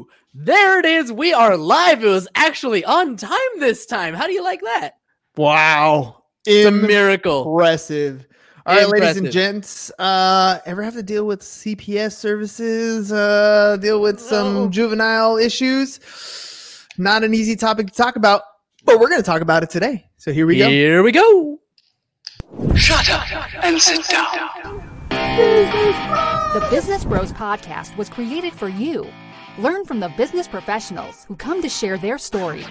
Ooh, there it is. We are live. It was actually on time this time. How do you like that? Wow. It's a miracle. Impressive. All right, ladies and gents, uh, ever have to deal with CPS services, uh, deal with some Oh. juvenile issues? Not an easy topic to talk about, but we're going to talk about it today. So here we go. Here we go. Shut up and sit down. The Business Bros Podcast was created for you. Learn from the business professionals who come to share their stories.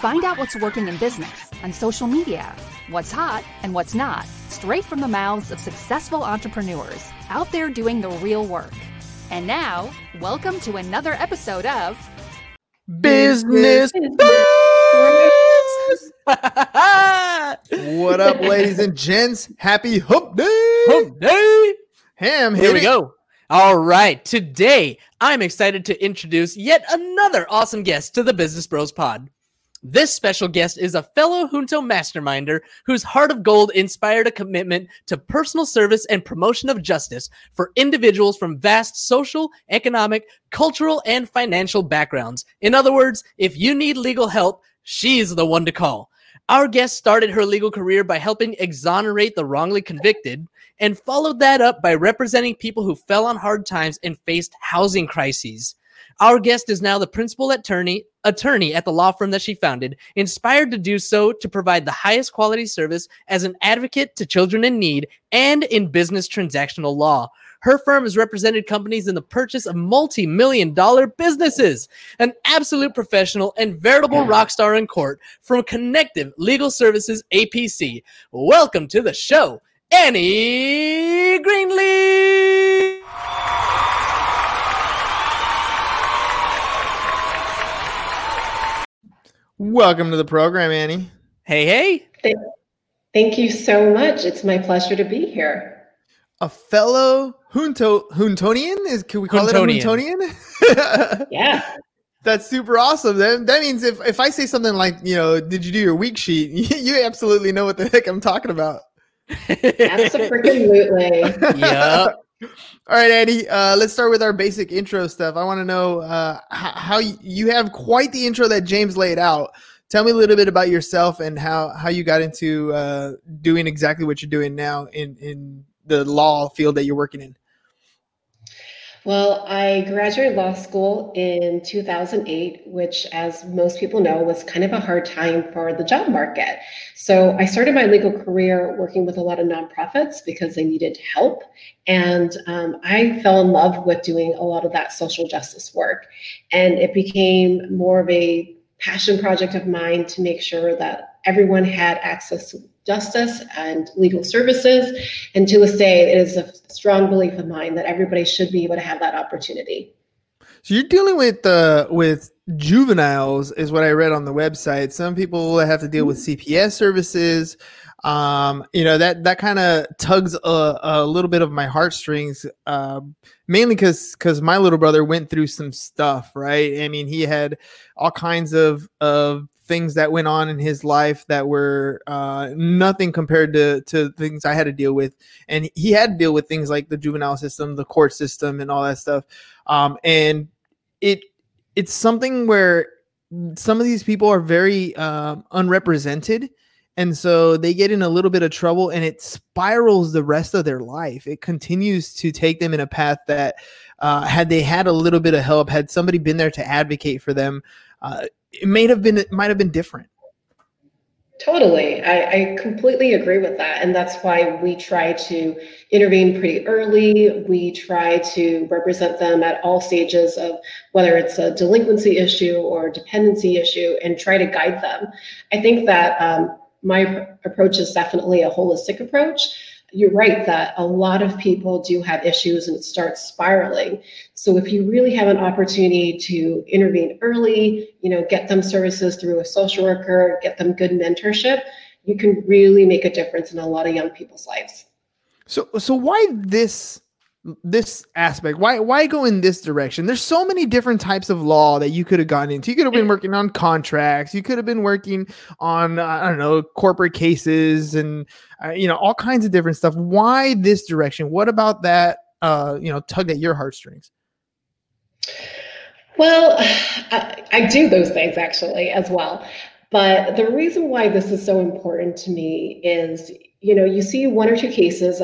Find out what's working in business on social media, what's hot and what's not, straight from the mouths of successful entrepreneurs out there doing the real work. And now, welcome to another episode of Business. Hump What up, ladies and gents? Happy Hump Day. Hoop day. Ham, Here we it. go. All right. Today, I'm excited to introduce yet another awesome guest to the Business Bros Pod. This special guest is a fellow Junto masterminder whose heart of gold inspired a commitment to personal service and promotion of justice for individuals from vast social, economic, cultural, and financial backgrounds. In other words, if you need legal help, she's the one to call. Our guest started her legal career by helping exonerate the wrongly convicted and followed that up by representing people who fell on hard times and faced housing crises. Our guest is now the principal attorney attorney at the law firm that she founded, inspired to do so to provide the highest quality service as an advocate to children in need and in business transactional law. Her firm has represented companies in the purchase of multi-million dollar businesses. An absolute professional and veritable rock star in court from Connective Legal Services APC. Welcome to the show, Annie Greenlee. Welcome to the program, Annie. Hey, hey. Thank, thank you so much. It's my pleasure to be here. A fellow Junto Juntonian is can we call Juntonian. it a Juntonian? Yeah, That's super awesome. That, that means if, if I say something like, you know, did you do your week sheet? You absolutely know what the heck I'm talking about. Absolutely. yeah. All right, Andy, uh, let's start with our basic intro stuff. I want to know uh, how, how you, have quite the intro that James laid out. Tell me a little bit about yourself and how, how you got into uh, doing exactly what you're doing now in, in the law field that you're working in. Well, I graduated law school in 2008, which, as most people know, was kind of a hard time for the job market. So I started my legal career working with a lot of nonprofits because they needed help. And um, I fell in love with doing a lot of that social justice work. And it became more of a passion project of mine to make sure that everyone had access to justice and legal services. And to this day, it is a strong belief of mine that everybody should be able to have that opportunity. So you're dealing with uh, with juveniles, is what I read on the website. Some people have to deal with CPS services. Um, you know that that kind of tugs a, a little bit of my heartstrings, uh, mainly because because my little brother went through some stuff. Right? I mean, he had all kinds of of things that went on in his life that were uh, nothing compared to to things I had to deal with, and he had to deal with things like the juvenile system, the court system, and all that stuff. Um, and it it's something where some of these people are very um, unrepresented. And so they get in a little bit of trouble and it spirals the rest of their life. It continues to take them in a path that uh, had they had a little bit of help had somebody been there to advocate for them uh, it may have been it might have been different Totally. I, I completely agree with that. And that's why we try to intervene pretty early. We try to represent them at all stages of whether it's a delinquency issue or dependency issue and try to guide them. I think that um, my approach is definitely a holistic approach. You're right that a lot of people do have issues and it starts spiraling. So if you really have an opportunity to intervene early, you know, get them services through a social worker, get them good mentorship, you can really make a difference in a lot of young people's lives. so so why this this aspect? Why why go in this direction? There's so many different types of law that you could have gone into. You could have been working on contracts. You could have been working on uh, i don't know corporate cases and uh, you know all kinds of different stuff. Why this direction? What about that uh you know tug at your heartstrings? Well, I, I do those things actually as well. But the reason why this is so important to me is, you know, you see one or two cases.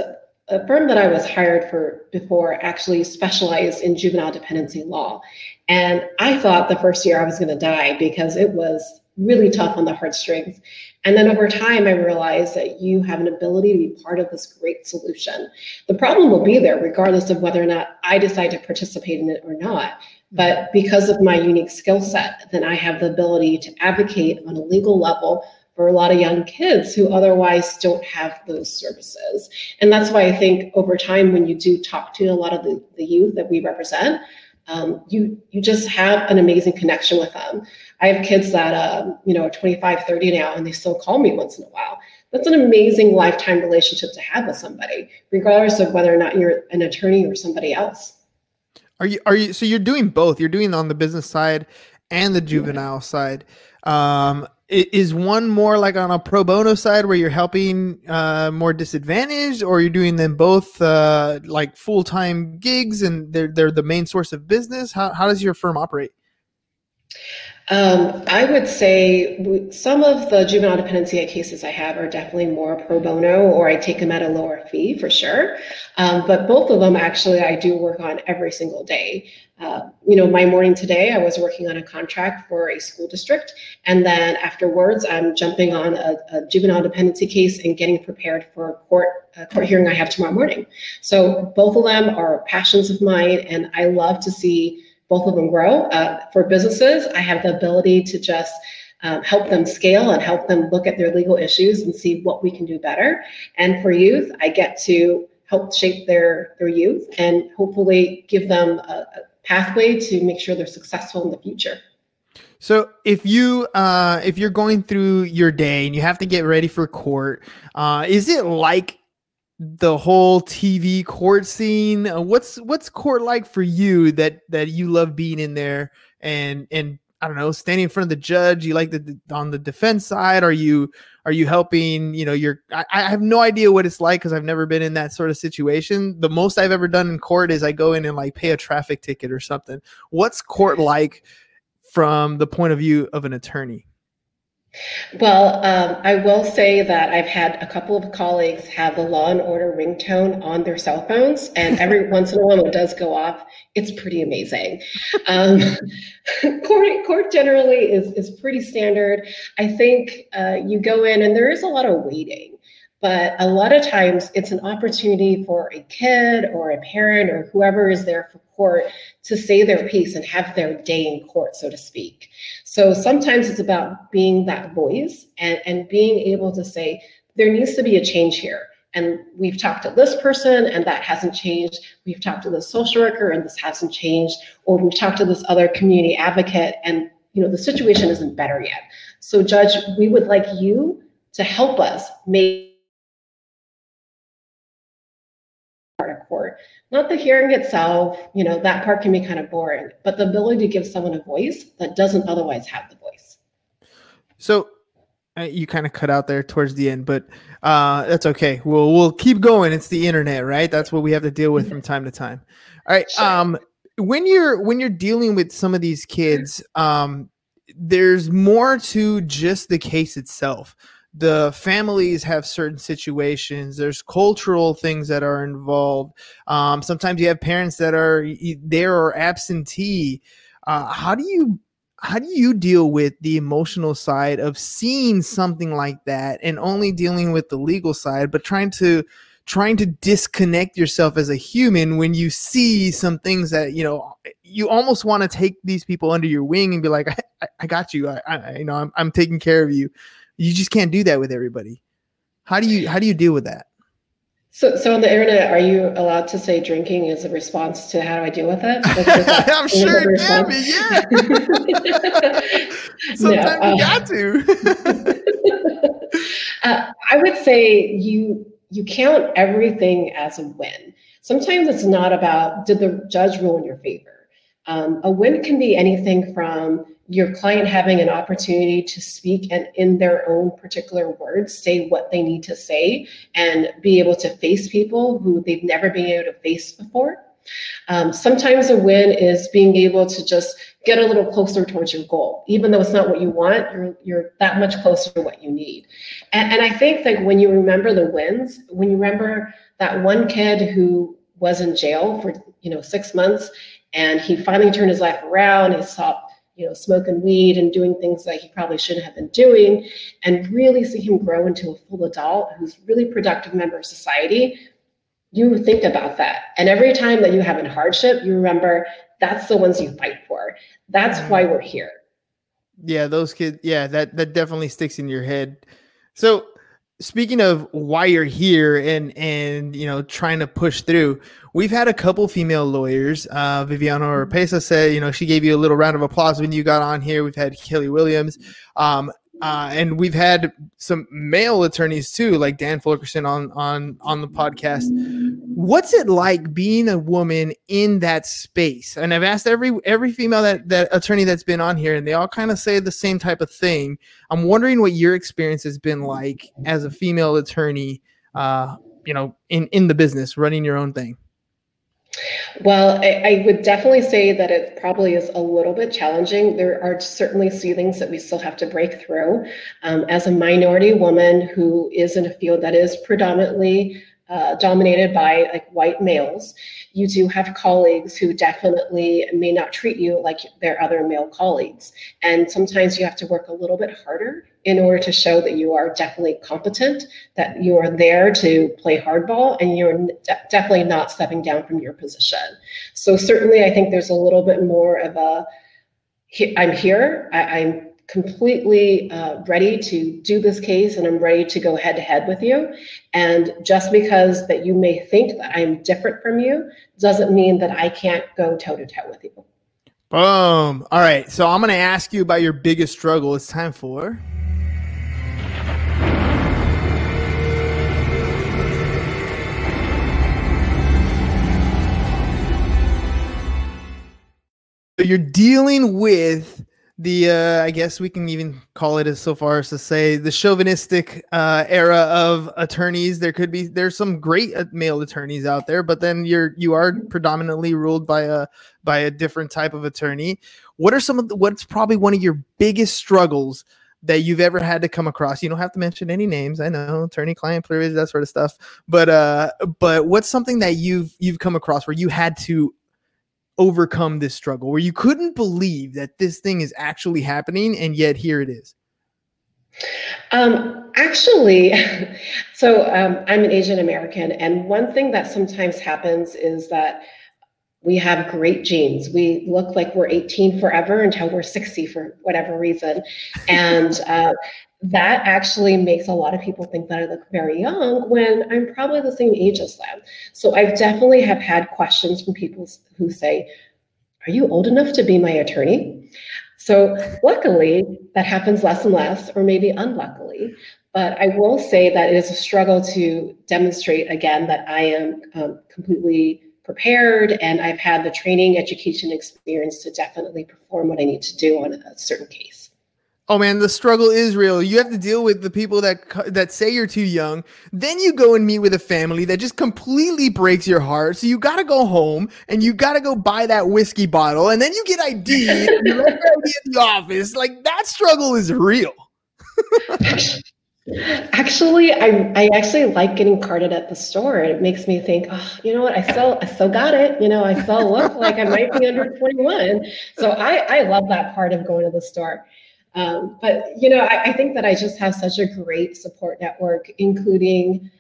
A firm that I was hired for before actually specialized in juvenile dependency law. And I thought the first year I was going to die because it was really tough on the heartstrings. And then over time, I realized that you have an ability to be part of this great solution. The problem will be there regardless of whether or not I decide to participate in it or not. But because of my unique skill set, then I have the ability to advocate on a legal level for a lot of young kids who otherwise don't have those services. And that's why I think over time, when you do talk to a lot of the, the youth that we represent, um, you you just have an amazing connection with them. I have kids that um, you know are 25, 30 now, and they still call me once in a while. That's an amazing lifetime relationship to have with somebody, regardless of whether or not you're an attorney or somebody else. Are you are you so you're doing both? You're doing on the business side and the juvenile side. Um, is one more like on a pro bono side where you're helping uh, more disadvantaged, or you're doing them both uh, like full time gigs and they're they're the main source of business? How how does your firm operate? Um, I would say some of the juvenile dependency cases I have are definitely more pro bono, or I take them at a lower fee for sure. Um, but both of them actually I do work on every single day. Uh, you know, my morning today I was working on a contract for a school district, and then afterwards I'm jumping on a, a juvenile dependency case and getting prepared for a court a court hearing I have tomorrow morning. So both of them are passions of mine, and I love to see both of them grow. Uh, for businesses, I have the ability to just um, help them scale and help them look at their legal issues and see what we can do better. And for youth, I get to help shape their their youth and hopefully give them a, a pathway to make sure they're successful in the future. So if you uh, if you're going through your day and you have to get ready for court, uh, is it like the whole TV court scene. What's what's court like for you that that you love being in there and and I don't know, standing in front of the judge. You like the on the defense side. Are you are you helping? You know, you're. I, I have no idea what it's like because I've never been in that sort of situation. The most I've ever done in court is I go in and like pay a traffic ticket or something. What's court like from the point of view of an attorney? Well, um, I will say that I've had a couple of colleagues have the law and order ringtone on their cell phones, and every once in a while it does go off. It's pretty amazing. Um, court, court generally is, is pretty standard. I think uh, you go in and there is a lot of waiting. But a lot of times it's an opportunity for a kid or a parent or whoever is there for court to say their piece and have their day in court, so to speak. So sometimes it's about being that voice and, and being able to say, there needs to be a change here. And we've talked to this person and that hasn't changed. We've talked to the social worker and this hasn't changed. Or we've talked to this other community advocate and you know the situation isn't better yet. So judge, we would like you to help us make Not the hearing itself, you know, that part can be kind of boring, but the ability to give someone a voice that doesn't otherwise have the voice. So uh, you kind of cut out there towards the end, but uh, that's okay. We'll we'll keep going. It's the internet, right? That's what we have to deal with from time to time. All right. Sure. Um, when you're when you're dealing with some of these kids, um, there's more to just the case itself the families have certain situations. There's cultural things that are involved. Um, sometimes you have parents that are there or absentee. Uh, how do you how do you deal with the emotional side of seeing something like that and only dealing with the legal side but trying to trying to disconnect yourself as a human when you see some things that you know you almost want to take these people under your wing and be like i, I got you. I, I you know I'm, I'm taking care of you you just can't do that with everybody. How do you how do you deal with that? So, so on the internet, are you allowed to say drinking is a response to how do I deal with it? I'm sure it can be. Yeah. Sometimes no, you got to. uh, I would say you you count everything as a win. Sometimes it's not about did the judge rule in your favor. Um, a win can be anything from your client having an opportunity to speak and in their own particular words say what they need to say and be able to face people who they've never been able to face before Um, sometimes a win is being able to just get a little closer towards your goal, even though it's not what you want. You're you're that much closer to what you need, and, and I think that when you remember the wins, when you remember that one kid who was in jail for you know six months, and he finally turned his life around, he stopped you know smoking weed and doing things that he probably shouldn't have been doing, and really see him grow into a full adult who's really productive member of society you think about that. And every time that you have a hardship, you remember that's the ones you fight for. That's why mm-hmm. we're here. Yeah, those kids, yeah, that that definitely sticks in your head. So speaking of why you're here and and you know trying to push through we've had a couple female lawyers. Uh viviana Oropesa said you know she gave you a little round of applause when you got on here. We've had kelly williams. Um uh, and we've had some male attorneys too, like Dan Fulkerson on on on the podcast. What's it like being a woman in that space? And I've asked every every female that that attorney that's been on here, and they all kind of say the same type of thing. I'm wondering what your experience has been like as a female attorney, uh, you know, in in the business, running your own thing. Well, I, I, would definitely say that it probably is a little bit challenging. There are certainly ceilings that we still have to break through. Um, as a minority woman who is in a field that is predominantly uh, dominated by like white males, you do have colleagues who definitely may not treat you like their other male colleagues. And sometimes you have to work a little bit harder in order to show that you are definitely competent, that you are there to play hardball, and you're de- definitely not stepping down from your position. So certainly, I think there's a little bit more of a I'm here. I, am completely uh, ready to do this case and I'm ready to go head to head with you. And just because that you may think that I'm different from you doesn't mean that I can't go toe to toe with you. Boom. All right. So I'm going to ask you about your biggest struggle. It's time for. So you're dealing with the uh, I guess we can even call it as so far as to say the chauvinistic uh, era of attorneys. There could be there's some great uh, male attorneys out there, but then you're you are predominantly ruled by a by a different type of attorney. What are some of the, what's probably one of your biggest struggles that you've ever had to come across? You don't have to mention any names. I know attorney client privilege that sort of stuff, but uh, but what's something that you've you've come across where you had to overcome this struggle where you couldn't believe that this thing is actually happening and yet here it is? Um, actually so um, i'm an asian american and one thing that sometimes happens is that we have great genes. We look like we're 18 forever until we're 60 for whatever reason. And uh, that actually makes a lot of people think that I look very young when I'm probably the same age as them. So I've definitely have had questions from people who say, "Are you old enough to be my attorney?" So luckily, that happens less and less, or maybe unluckily. But I will say that it is a struggle to demonstrate again that I am um, completely prepared and I've had the training, education, experience to definitely perform what I need to do on a certain case. Oh man, the struggle is real. You have to deal with the people that that say you're too young. Then you go and meet with a family that just completely breaks your heart. So you got to go home and you got to go buy that whiskey bottle, and then you get ID and you in the office. Like that struggle is real. actually, I I actually like getting carded at the store. It makes me think, oh, you know what? I still I still got it. You know, I still look like I might be under 21. So I I love that part of going to the store. Um, but you know, I, I, think that I just have such a great support network, including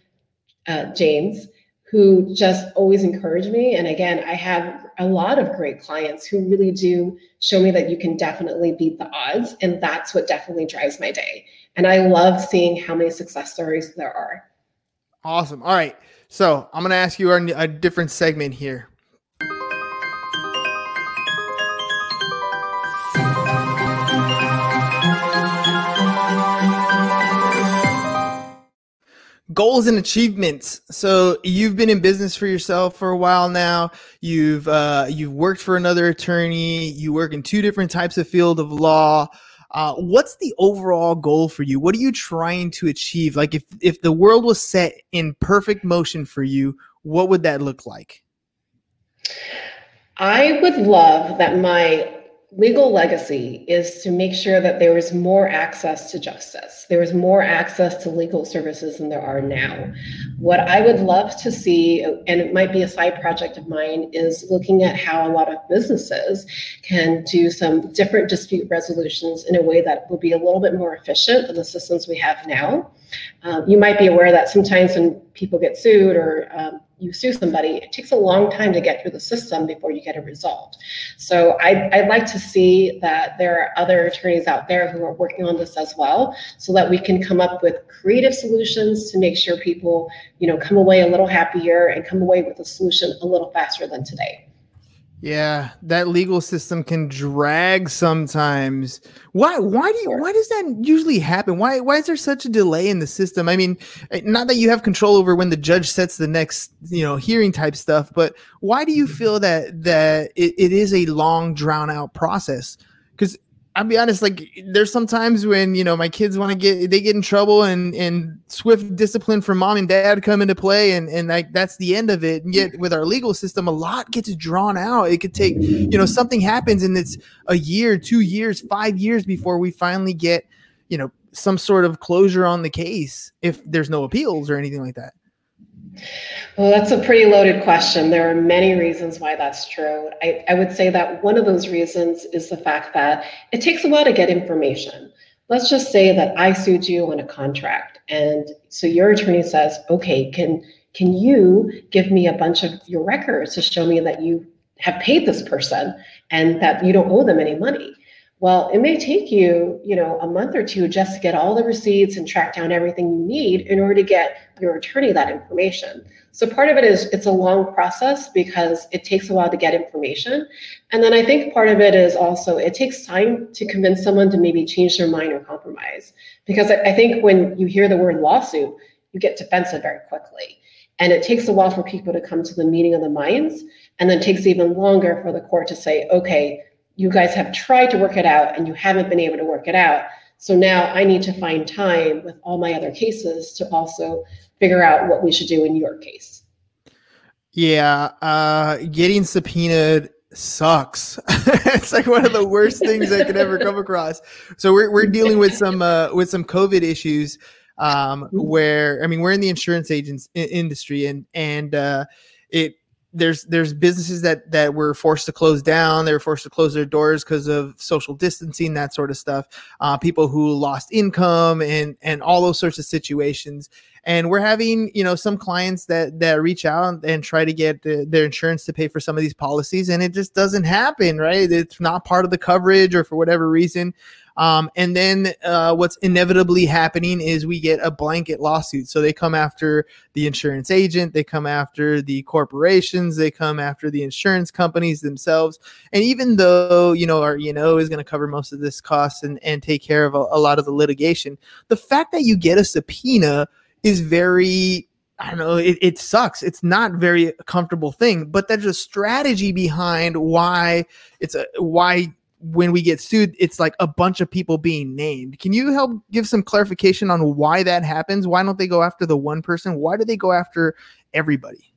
uh, James, who just always encourage me. And again, I have a lot of great clients who really do show me that you can definitely beat the odds, and that's what definitely drives my day. And I love seeing how many success stories there are. Awesome. All right. So I'm going to ask you a different segment here. Goals and achievements. So you've been in business for yourself for a while now. You've uh, you've worked for another attorney. You work in two different types of field of law. Uh, what's the overall goal for you? What are you trying to achieve? Like if if the world was set in perfect motion for you, what would that look like? I would love that my legal legacy is to make sure that there is more access to justice. There is more access to legal services than there are now. What I would love to see, and it might be a side project of mine, is looking at how a lot of businesses can do some different dispute resolutions in a way that will be a little bit more efficient than the systems we have now. Um, you might be aware that sometimes when people get sued or um, you sue somebody, it takes a long time to get through the system before you get a result. So I, I'd like to see that there are other attorneys out there who are working on this as well, so that we can come up with creative solutions to make sure people, you know, come away a little happier and come away with a solution a little faster than today. Yeah, that legal system can drag sometimes. Why why do you why does that usually happen? Why why is there such a delay in the system? I mean, eh, not that you have control over when the judge sets the next, you know, hearing type stuff, but why do you feel that that it, it is a long drawn out process? Cuz I'll be honest, like there's sometimes when you know my kids want to get they get in trouble and and swift discipline from mom and dad come into play and and like that's the end of it. And yet with our legal system, a lot gets drawn out. It could take you know something happens and it's a year, two years, five years before we finally get you know some sort of closure on the case if there's no appeals or anything like that. Well, that's a pretty loaded question. There are many reasons why that's true. I, I would say that one of those reasons is the fact that it takes a while to get information. Let's just say that I sued you on a contract, and so your attorney says, "Okay, can can you give me a bunch of your records to show me that you have paid this person and that you don't owe them any money?" Well, it may take you, you know, a month or two just to get all the receipts and track down everything you need in order to get your attorney that information. So part of it is it's a long process because it takes a while to get information. And then I think part of it is also it takes time to convince someone to maybe change their mind or compromise. Because I think when you hear the word lawsuit, you get defensive very quickly. And it takes a while for people to come to the meeting of the minds. And then takes even longer for the court to say, okay, you guys have tried to work it out and you haven't been able to work it out. So now I need to find time with all my other cases to also figure out what we should do in your case. Yeah, uh, getting subpoenaed sucks. it's like one of the worst things I could ever come across. So we're we're dealing with some uh, with some COVID issues um, mm-hmm. where I mean we're in the insurance agents industry and and uh, it there's there's businesses that that were forced to close down they were forced to close their doors because of social distancing that sort of stuff. Uh, people who lost income and and all those sorts of situations. And we're having you know some clients that that reach out and try to get the, their insurance to pay for some of these policies and it just doesn't happen right? It's not part of the coverage or for whatever reason um, and then uh, what's inevitably happening is we get a blanket lawsuit. So they come after the insurance agent, they come after the corporations, they come after the insurance companies themselves. And even though, you know, our E&O is going to cover most of this cost and, and take care of a, a lot of the litigation, the fact that you get a subpoena is very I don't know, it, it sucks. It's not very comfortable thing, but there's a strategy behind why it's a why when we get sued, it's like a bunch of people being named. Can you help give some clarification on why that happens? Why don't they go after the one person? Why do they go after everybody?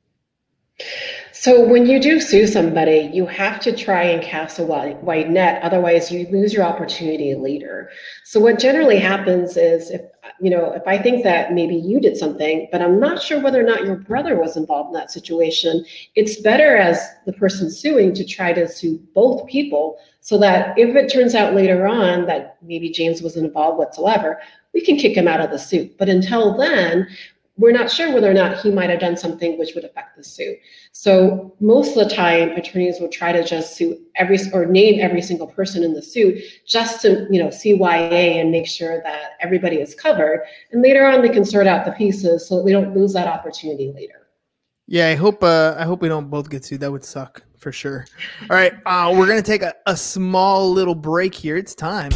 So when you do sue somebody, you have to try and cast a wide, net. Otherwise, you lose your opportunity later. So what generally happens is if you know, if I think that maybe you did something, but I'm not sure whether or not your brother was involved in that situation, it's better as the person suing to try to sue both people so that if it turns out later on that maybe James wasn't involved whatsoever, we can kick him out of the suit. But until then, we're not sure whether or not he might have done something which would affect the suit. So most of the time, attorneys will try to just sue every or name every single person in the suit just to you know CYA and make sure that everybody is covered. And later on, they can sort out the pieces so that we don't lose that opportunity later. Yeah, I hope uh, I hope we don't both get sued. That would suck for sure. All right, uh, we're gonna take a, a small little break here. It's time.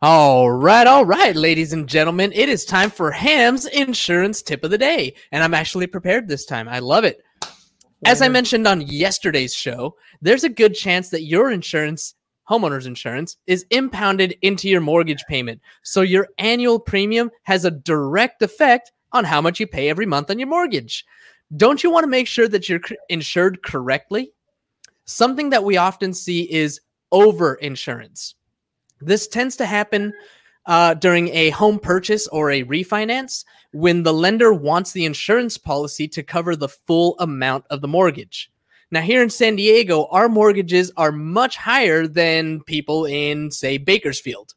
All right, all right, ladies and gentlemen, it is time for Ham's insurance tip of the day. And I'm actually prepared this time. I love it. As I mentioned on yesterday's show, there's a good chance that your insurance homeowners insurance, is impounded into your mortgage payment. So your annual premium has a direct effect on how much you pay every month on your mortgage. Don't you want to make sure that you're insured correctly? Something that we often see is over insurance. This tends to happen uh, during a home purchase or a refinance when the lender wants the insurance policy to cover the full amount of the mortgage. Now, here in San Diego, our mortgages are much higher than people in, say, Bakersfield,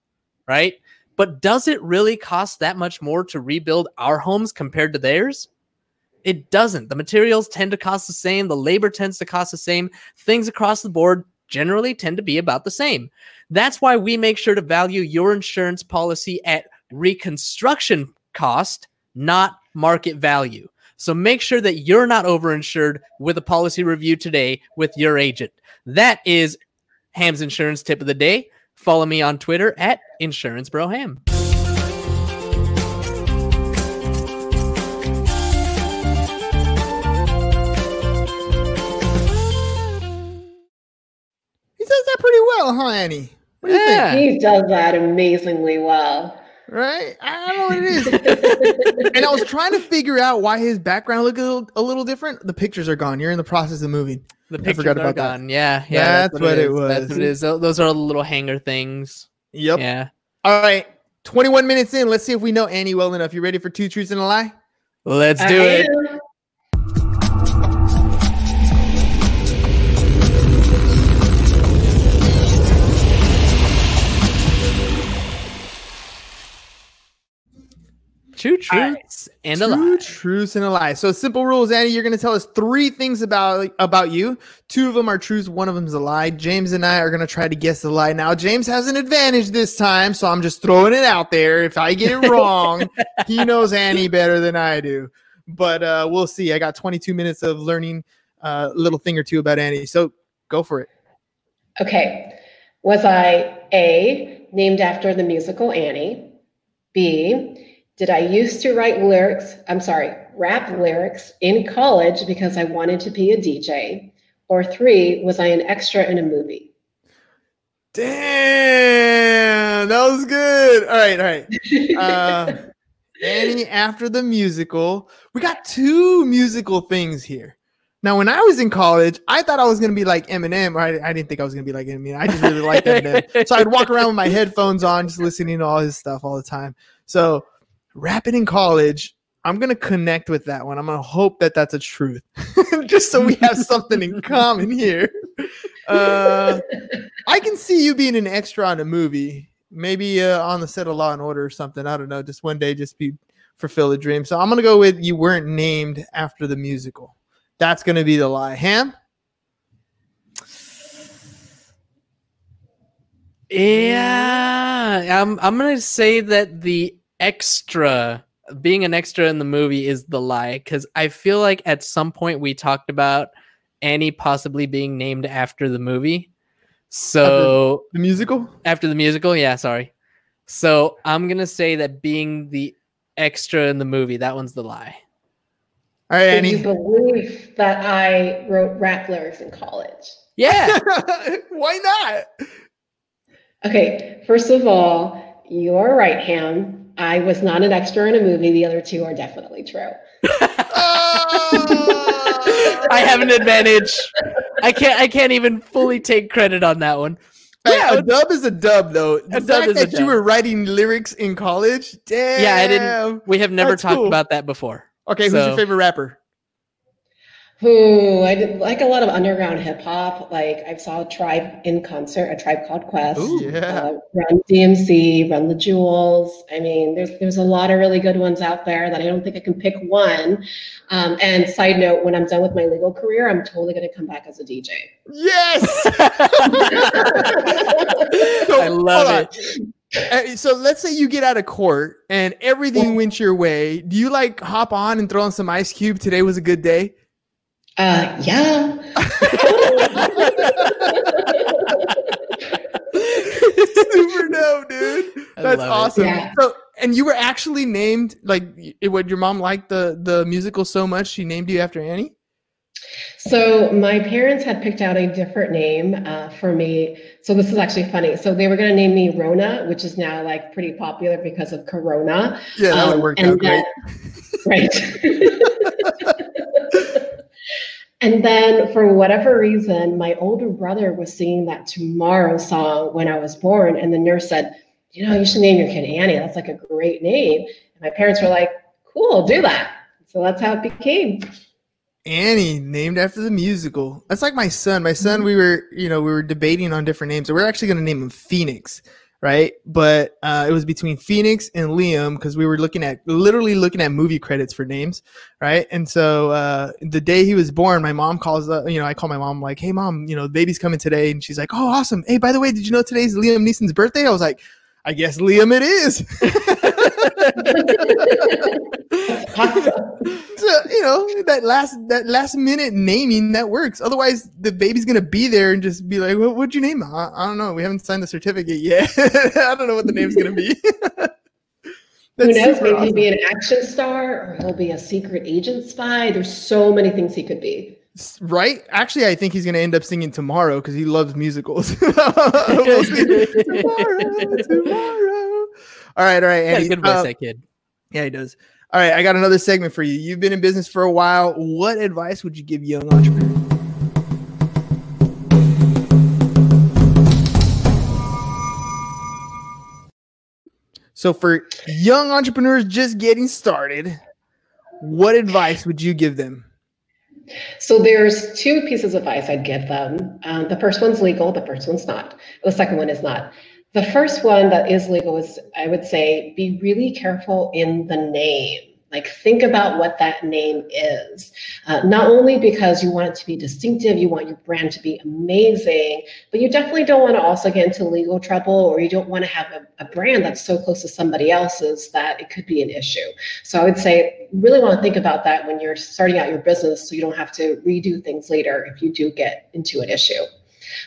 right? But does it really cost that much more to rebuild our homes compared to theirs? It doesn't. The materials tend to cost the same, the labor tends to cost the same, things across the board generally tend to be about the same. That's why we make sure to value your insurance policy at reconstruction cost, not market value. So make sure that you're not overinsured with a policy review today with your agent. That is Ham's insurance tip of the day. Follow me on Twitter at Insurance well, huh, Annie? What do you Yeah. think? He does that amazingly well. Right? I don't know what it is. and I was trying to figure out why his background looked a little, a little different. The pictures are gone. You're in the process of moving. The I pictures are about that. gone. Yeah, yeah. That's what it is. That's was. what it is. Those are the little hanger things. Yep. Yeah. All right. 21 minutes in. Let's see if we know Annie well enough. You ready for two truths and a lie? Let's I do it. am. Two truths and a Two lie. truths and a lie. So simple rules, Annie. You're going to tell us three things about about you. Two of them are truths. One of them is a lie. James and I are going to try to guess the lie. Now, James has an advantage this time, so I'm just throwing it out there. If I get it wrong, he knows Annie better than I do. But uh, we'll see. I got 22 minutes of learning uh, a little thing or two about Annie. So go for it. Okay. Was I A, named after the musical Annie? B, did I used to write lyrics, I'm sorry, rap lyrics in college because I wanted to be a DJ? Or three, was I an extra in a movie? Damn, that was good. All right, all right. uh, Annie after the musical. We got two musical things here. Now, when I was in college, I thought I was gonna be like Eminem. Or I, I didn't think I was gonna be like Eminem. I just really liked Eminem, so I'd walk around with my headphones on, just listening to all his stuff all the time. So, rapping in college, I'm gonna connect with that one. I'm gonna hope that that's a truth, just so we have something in common here. Uh, I can see you being an extra on a movie, maybe uh, on the set of Law and Order or something. I don't know. Just one day, just be fulfill a dream. So I'm gonna go with you weren't named after the musical. That's gonna be the lie. Ham. Yeah, I'm. I'm gonna say that the extra, being an extra in the movie, is the lie because I feel like at some point we talked about Annie possibly being named after the movie. So The musical. after the musical, yeah, sorry. So I'm gonna say that being the extra in the movie, that one's the lie. All right, Did you Annie. believe that I wrote rap lyrics in college? Yeah, Why not? Okay, first of all, you're right, Ham. I was not an extra in a movie. The other two are definitely true. Oh! I have an advantage. I can't. I can't even fully take credit on that one. Yeah, a dub is a dub, though. The A dub fact is a that you were writing lyrics in college, damn. Yeah, I didn't- We have never That's talked cool. about that before. Okay, who's your favorite rapper? Ooh, I did like a lot of underground hip hop. Like I saw a tribe in concert, a tribe called Quest. Ooh, yeah. Uh, Run DMC, Run the Jewels. I mean, there's there's a lot of really good ones out there that I don't think I can pick one. Um, and side note, when I'm done with my legal career, I'm totally going to come back as a DJ. Yes. I love it. Uh, So let's say you get out of court and everything went your way. Do you like hop on and throw on some Ice Cube? Today was a good day. Uh, yeah. Super dope, dude. That's awesome. Yeah. So, and you were actually named like, y- would your mom like the the musical so much she named you after Annie? So my parents had picked out a different name uh, for me. So this is actually funny. So they were going to name me Rona, which is now like pretty popular because of Corona. Yeah, that would Um, work out great. then- right. and then for whatever reason, my older brother was singing that Tomorrow song when I was born, and the nurse said, "You know, you should name your kid Annie. That's like a great name." And my parents were like, "Cool, do that." So that's how it became. Annie, named after the musical. That's like my son. My son, we were, you know, we were debating on different names. So we're actually going to name him Phoenix, right? But uh, it was between Phoenix and Liam because we were looking at literally looking at movie credits for names, right? And so uh, the day he was born, my mom calls, uh, you know, I call my mom like, "Hey, mom, you know, baby's coming today," and she's like, "Oh, awesome! Hey, by the way, did you know today's Liam Neeson's birthday?" I was like, "I guess Liam it is." Awesome. so you know that last that last minute naming that works otherwise the baby's gonna be there and just be like what, what'd you name it? I, I don't know we haven't signed the certificate yet i don't know what the name's gonna be Who knows? Maybe awesome. he'll be an action star or he'll be a secret agent spy. There's so many things he could be. right actually i think he's gonna end up singing tomorrow because he loves musicals We'll see. tomorrow, tomorrow. all right all right Got a Andy. good voice, Uh, that kid. yeah he does all right i got another segment for you you've been in business for a while what advice would you give young entrepreneurs So for young entrepreneurs just getting started, what advice would you give them? So there's two pieces of advice I'd give them. Um, the first one's legal. The first one's not. The second one is not. The first one that is legal is, I would say, be really careful in the name. Like, think about what that name is. Uh, not only because you want it to be distinctive, you want your brand to be amazing, but you definitely don't want to also get into legal trouble or you don't want to have a, a brand that's so close to somebody else's that it could be an issue. So I would say, really want to think about that when you're starting out your business so you don't have to redo things later if you do get into an issue.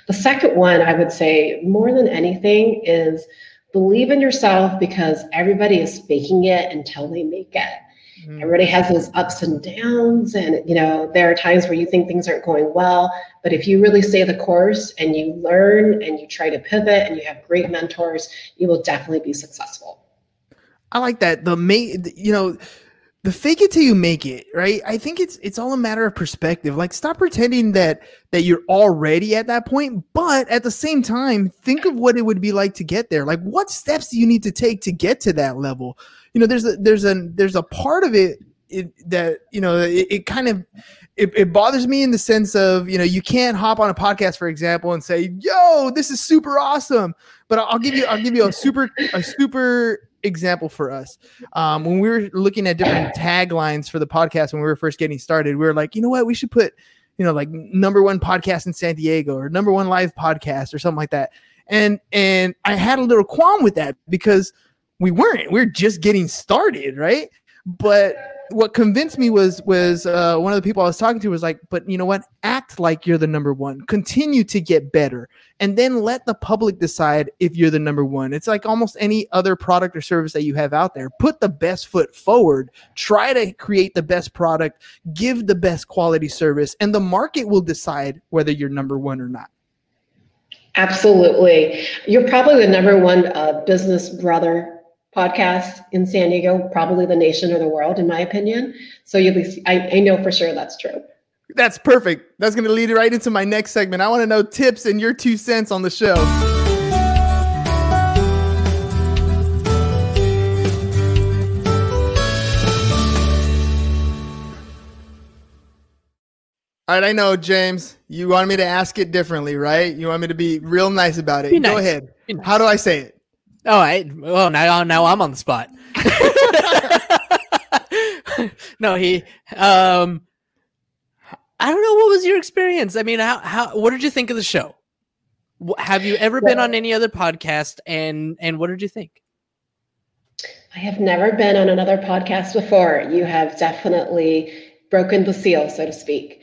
The second one, I would say, more than anything, is believe in yourself because everybody is faking it until they make it. Mm-hmm. Everybody has those ups and downs, and you know there are times where you think things aren't going well. But if you really stay the course and you learn and you try to pivot and you have great mentors, you will definitely be successful. I like that. The main, you know, the fake it till you make it, right? I think it's it's all a matter of perspective. Like stop pretending that that you're already at that point, but at the same time, think of what it would be like to get there. Like what steps do you need to take to get to that level? You know, there's a there's a there's a part of it, it that you know it, it kind of it, it bothers me in the sense of you know you can't hop on a podcast for example and say yo this is super awesome but I'll, I'll give you i'll give you a super a super example for us. Um, when we were looking at different taglines for the podcast when we were first getting started we were like you know what? We should put you know like number one podcast in san diego or number one live podcast or something like that. And and i had a little qualm with that because we weren't. We are just getting started right? But what convinced me was was uh, one of the people I was talking to was like, but you know what? Act like you're the number one. Continue to get better, and then let the public decide if you're the number one. It's like almost any other product or service that you have out there. Put the best foot forward. Try to create the best product. Give the best quality service, and the market will decide whether you're number one or not. Absolutely. You're probably the number one uh, business brother podcast in San Diego, probably the nation or the world, in my opinion. So you'll be, I, I know for sure that's true. That's perfect. That's going to lead right into my next segment. I want to know tips and your two cents on the show. All right, I know, James. You want me to ask it differently, right? You want me to be real nice about it. Be Go ahead. Nice. How do I say it? All right. Well, now now I'm on the spot. no, he. Um, I don't know. What was your experience? I mean, how how what did you think of the show? Have you ever been on any other podcast? And and what did you think? I have never been on another podcast before. You have definitely broken the seal, so to speak.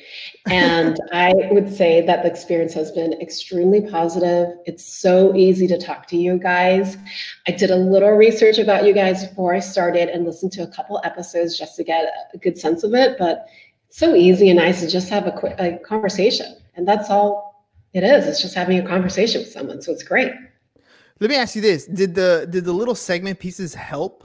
And I would say that the experience has been extremely positive. It's so easy to talk to you guys. I did a little research about you guys before I started and listened to a couple episodes just to get a good sense of it, but it so easy and nice to just have a quick a conversation. And that's all it is. It's just having a conversation with someone. So it's great. Let me ask you this: Did the did the little segment pieces help?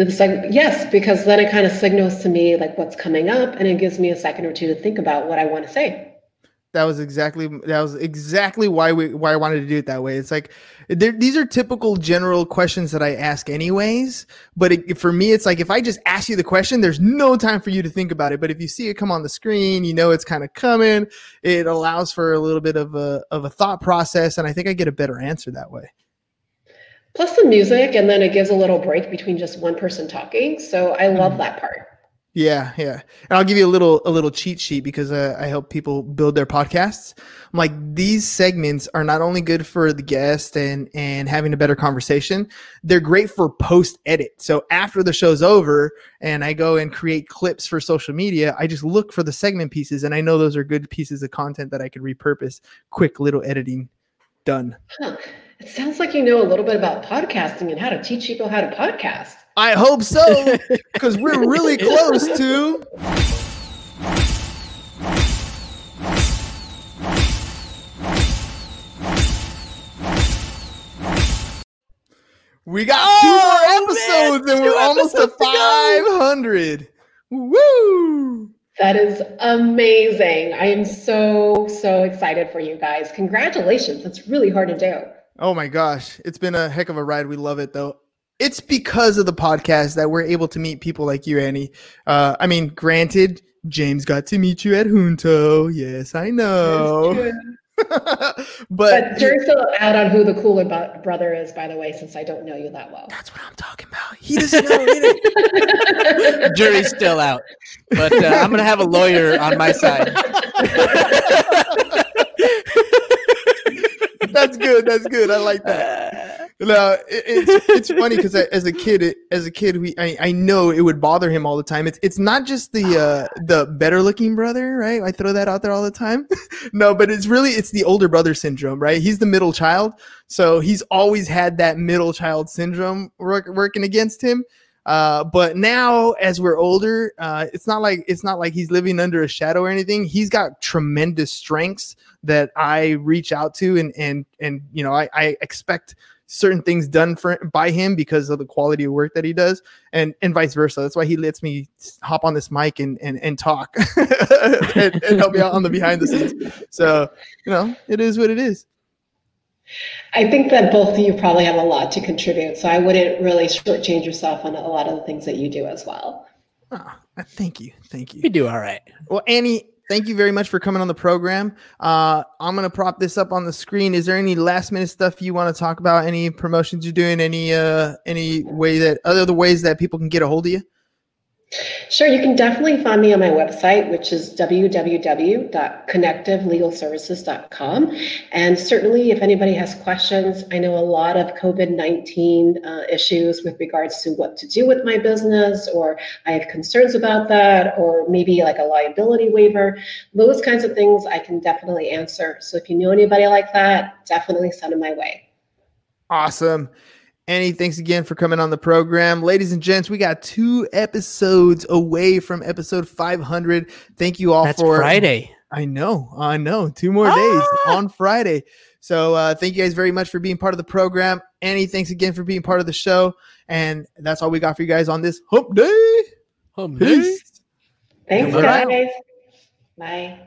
The segment? Yes, because then it kind of signals to me like what's coming up, and it gives me a second or two to think about what I want to say. That was exactly that was exactly why we why I wanted to do it that way. It's like these are typical general questions that I ask anyways. But it, for me, it's like if I just ask you the question, there's no time for you to think about it. But if you see it come on the screen, you know it's kind of coming. It allows for a little bit of a of a thought process, and I think I get a better answer that way. Plus the music, and then it gives a little break between just one person talking. So I love mm. that part. Yeah, yeah. And I'll give you a little a little cheat sheet because uh, I help people build their podcasts. I'm like these segments are not only good for the guest and and having a better conversation, they're great for post edit. So after the show's over and I go and create clips for social media, I just look for the segment pieces and I know those are good pieces of content that I could repurpose. Quick little editing done. Huh. It sounds like you know a little bit about podcasting and how to teach people how to podcast. I hope so, because we're really close to. We got oh, two more episodes man, and we're almost to 500. Woo! That is amazing. I am so, so excited for you guys. Congratulations. That's really hard to do. Oh my gosh. It's been a heck of a ride. We love it though it's because of the podcast that we're able to meet people like you, Annie. Uh, I mean, granted, James got to meet you at Junto. Yes, I know. but, but Jerry still out on who the cooler brother is, by the way, since I don't know you that well. That's what I'm talking about. He doesn't know anything. Jury's still out, but uh, I'm gonna have a lawyer on my side. That's good. That's good. I like that. no, it, it's it's funny because as a kid, it, as a kid, we I, I know it would bother him all the time. It's it's not just the uh, the better looking brother, right? I throw that out there all the time. no, but it's really it's the older brother syndrome, right? He's the middle child, so he's always had that middle child syndrome work, working against him. Uh, but now, as we're older, uh, it's not like it's not like he's living under a shadow or anything. He's got tremendous strengths that I reach out to, and and and you know, I, I expect certain things done for by him because of the quality of work that he does and and vice versa. That's why he lets me hop on this mic and and, and talk and, and help me out on the behind the scenes. So you know it is what it is I think that both of you probably have a lot to contribute, so I wouldn't really shortchange yourself on a lot of the things that you do as well. Oh, thank you, thank you. You do all right. Well, Annie, thank you very much for coming on the program. Uh, I'm gonna prop this up on the screen. Is there any last minute stuff you want to talk about? Any promotions you're doing? Any uh, any way that other the ways that people can get a hold of you? Sure, you can definitely find me on my website, which is www.connectivelegalservices.com. And certainly, if anybody has questions, I know a lot of COVID 19 uh, issues with regards to what to do with my business, or I have concerns about that, or maybe like a liability waiver. Those kinds of things I can definitely answer. So if you know anybody like that, definitely send them my way. Awesome. Annie, thanks again for coming on the program. Ladies and gents, we got two episodes away from episode 500. Thank you all That's for Friday. I know, I know. Two more ah! days on Friday. So uh, thank you guys very much for being part of the program. Annie, thanks again for being part of the show. And that's all we got for you guys on this hump day. Hump Peace. day. Thanks, guys. Bye.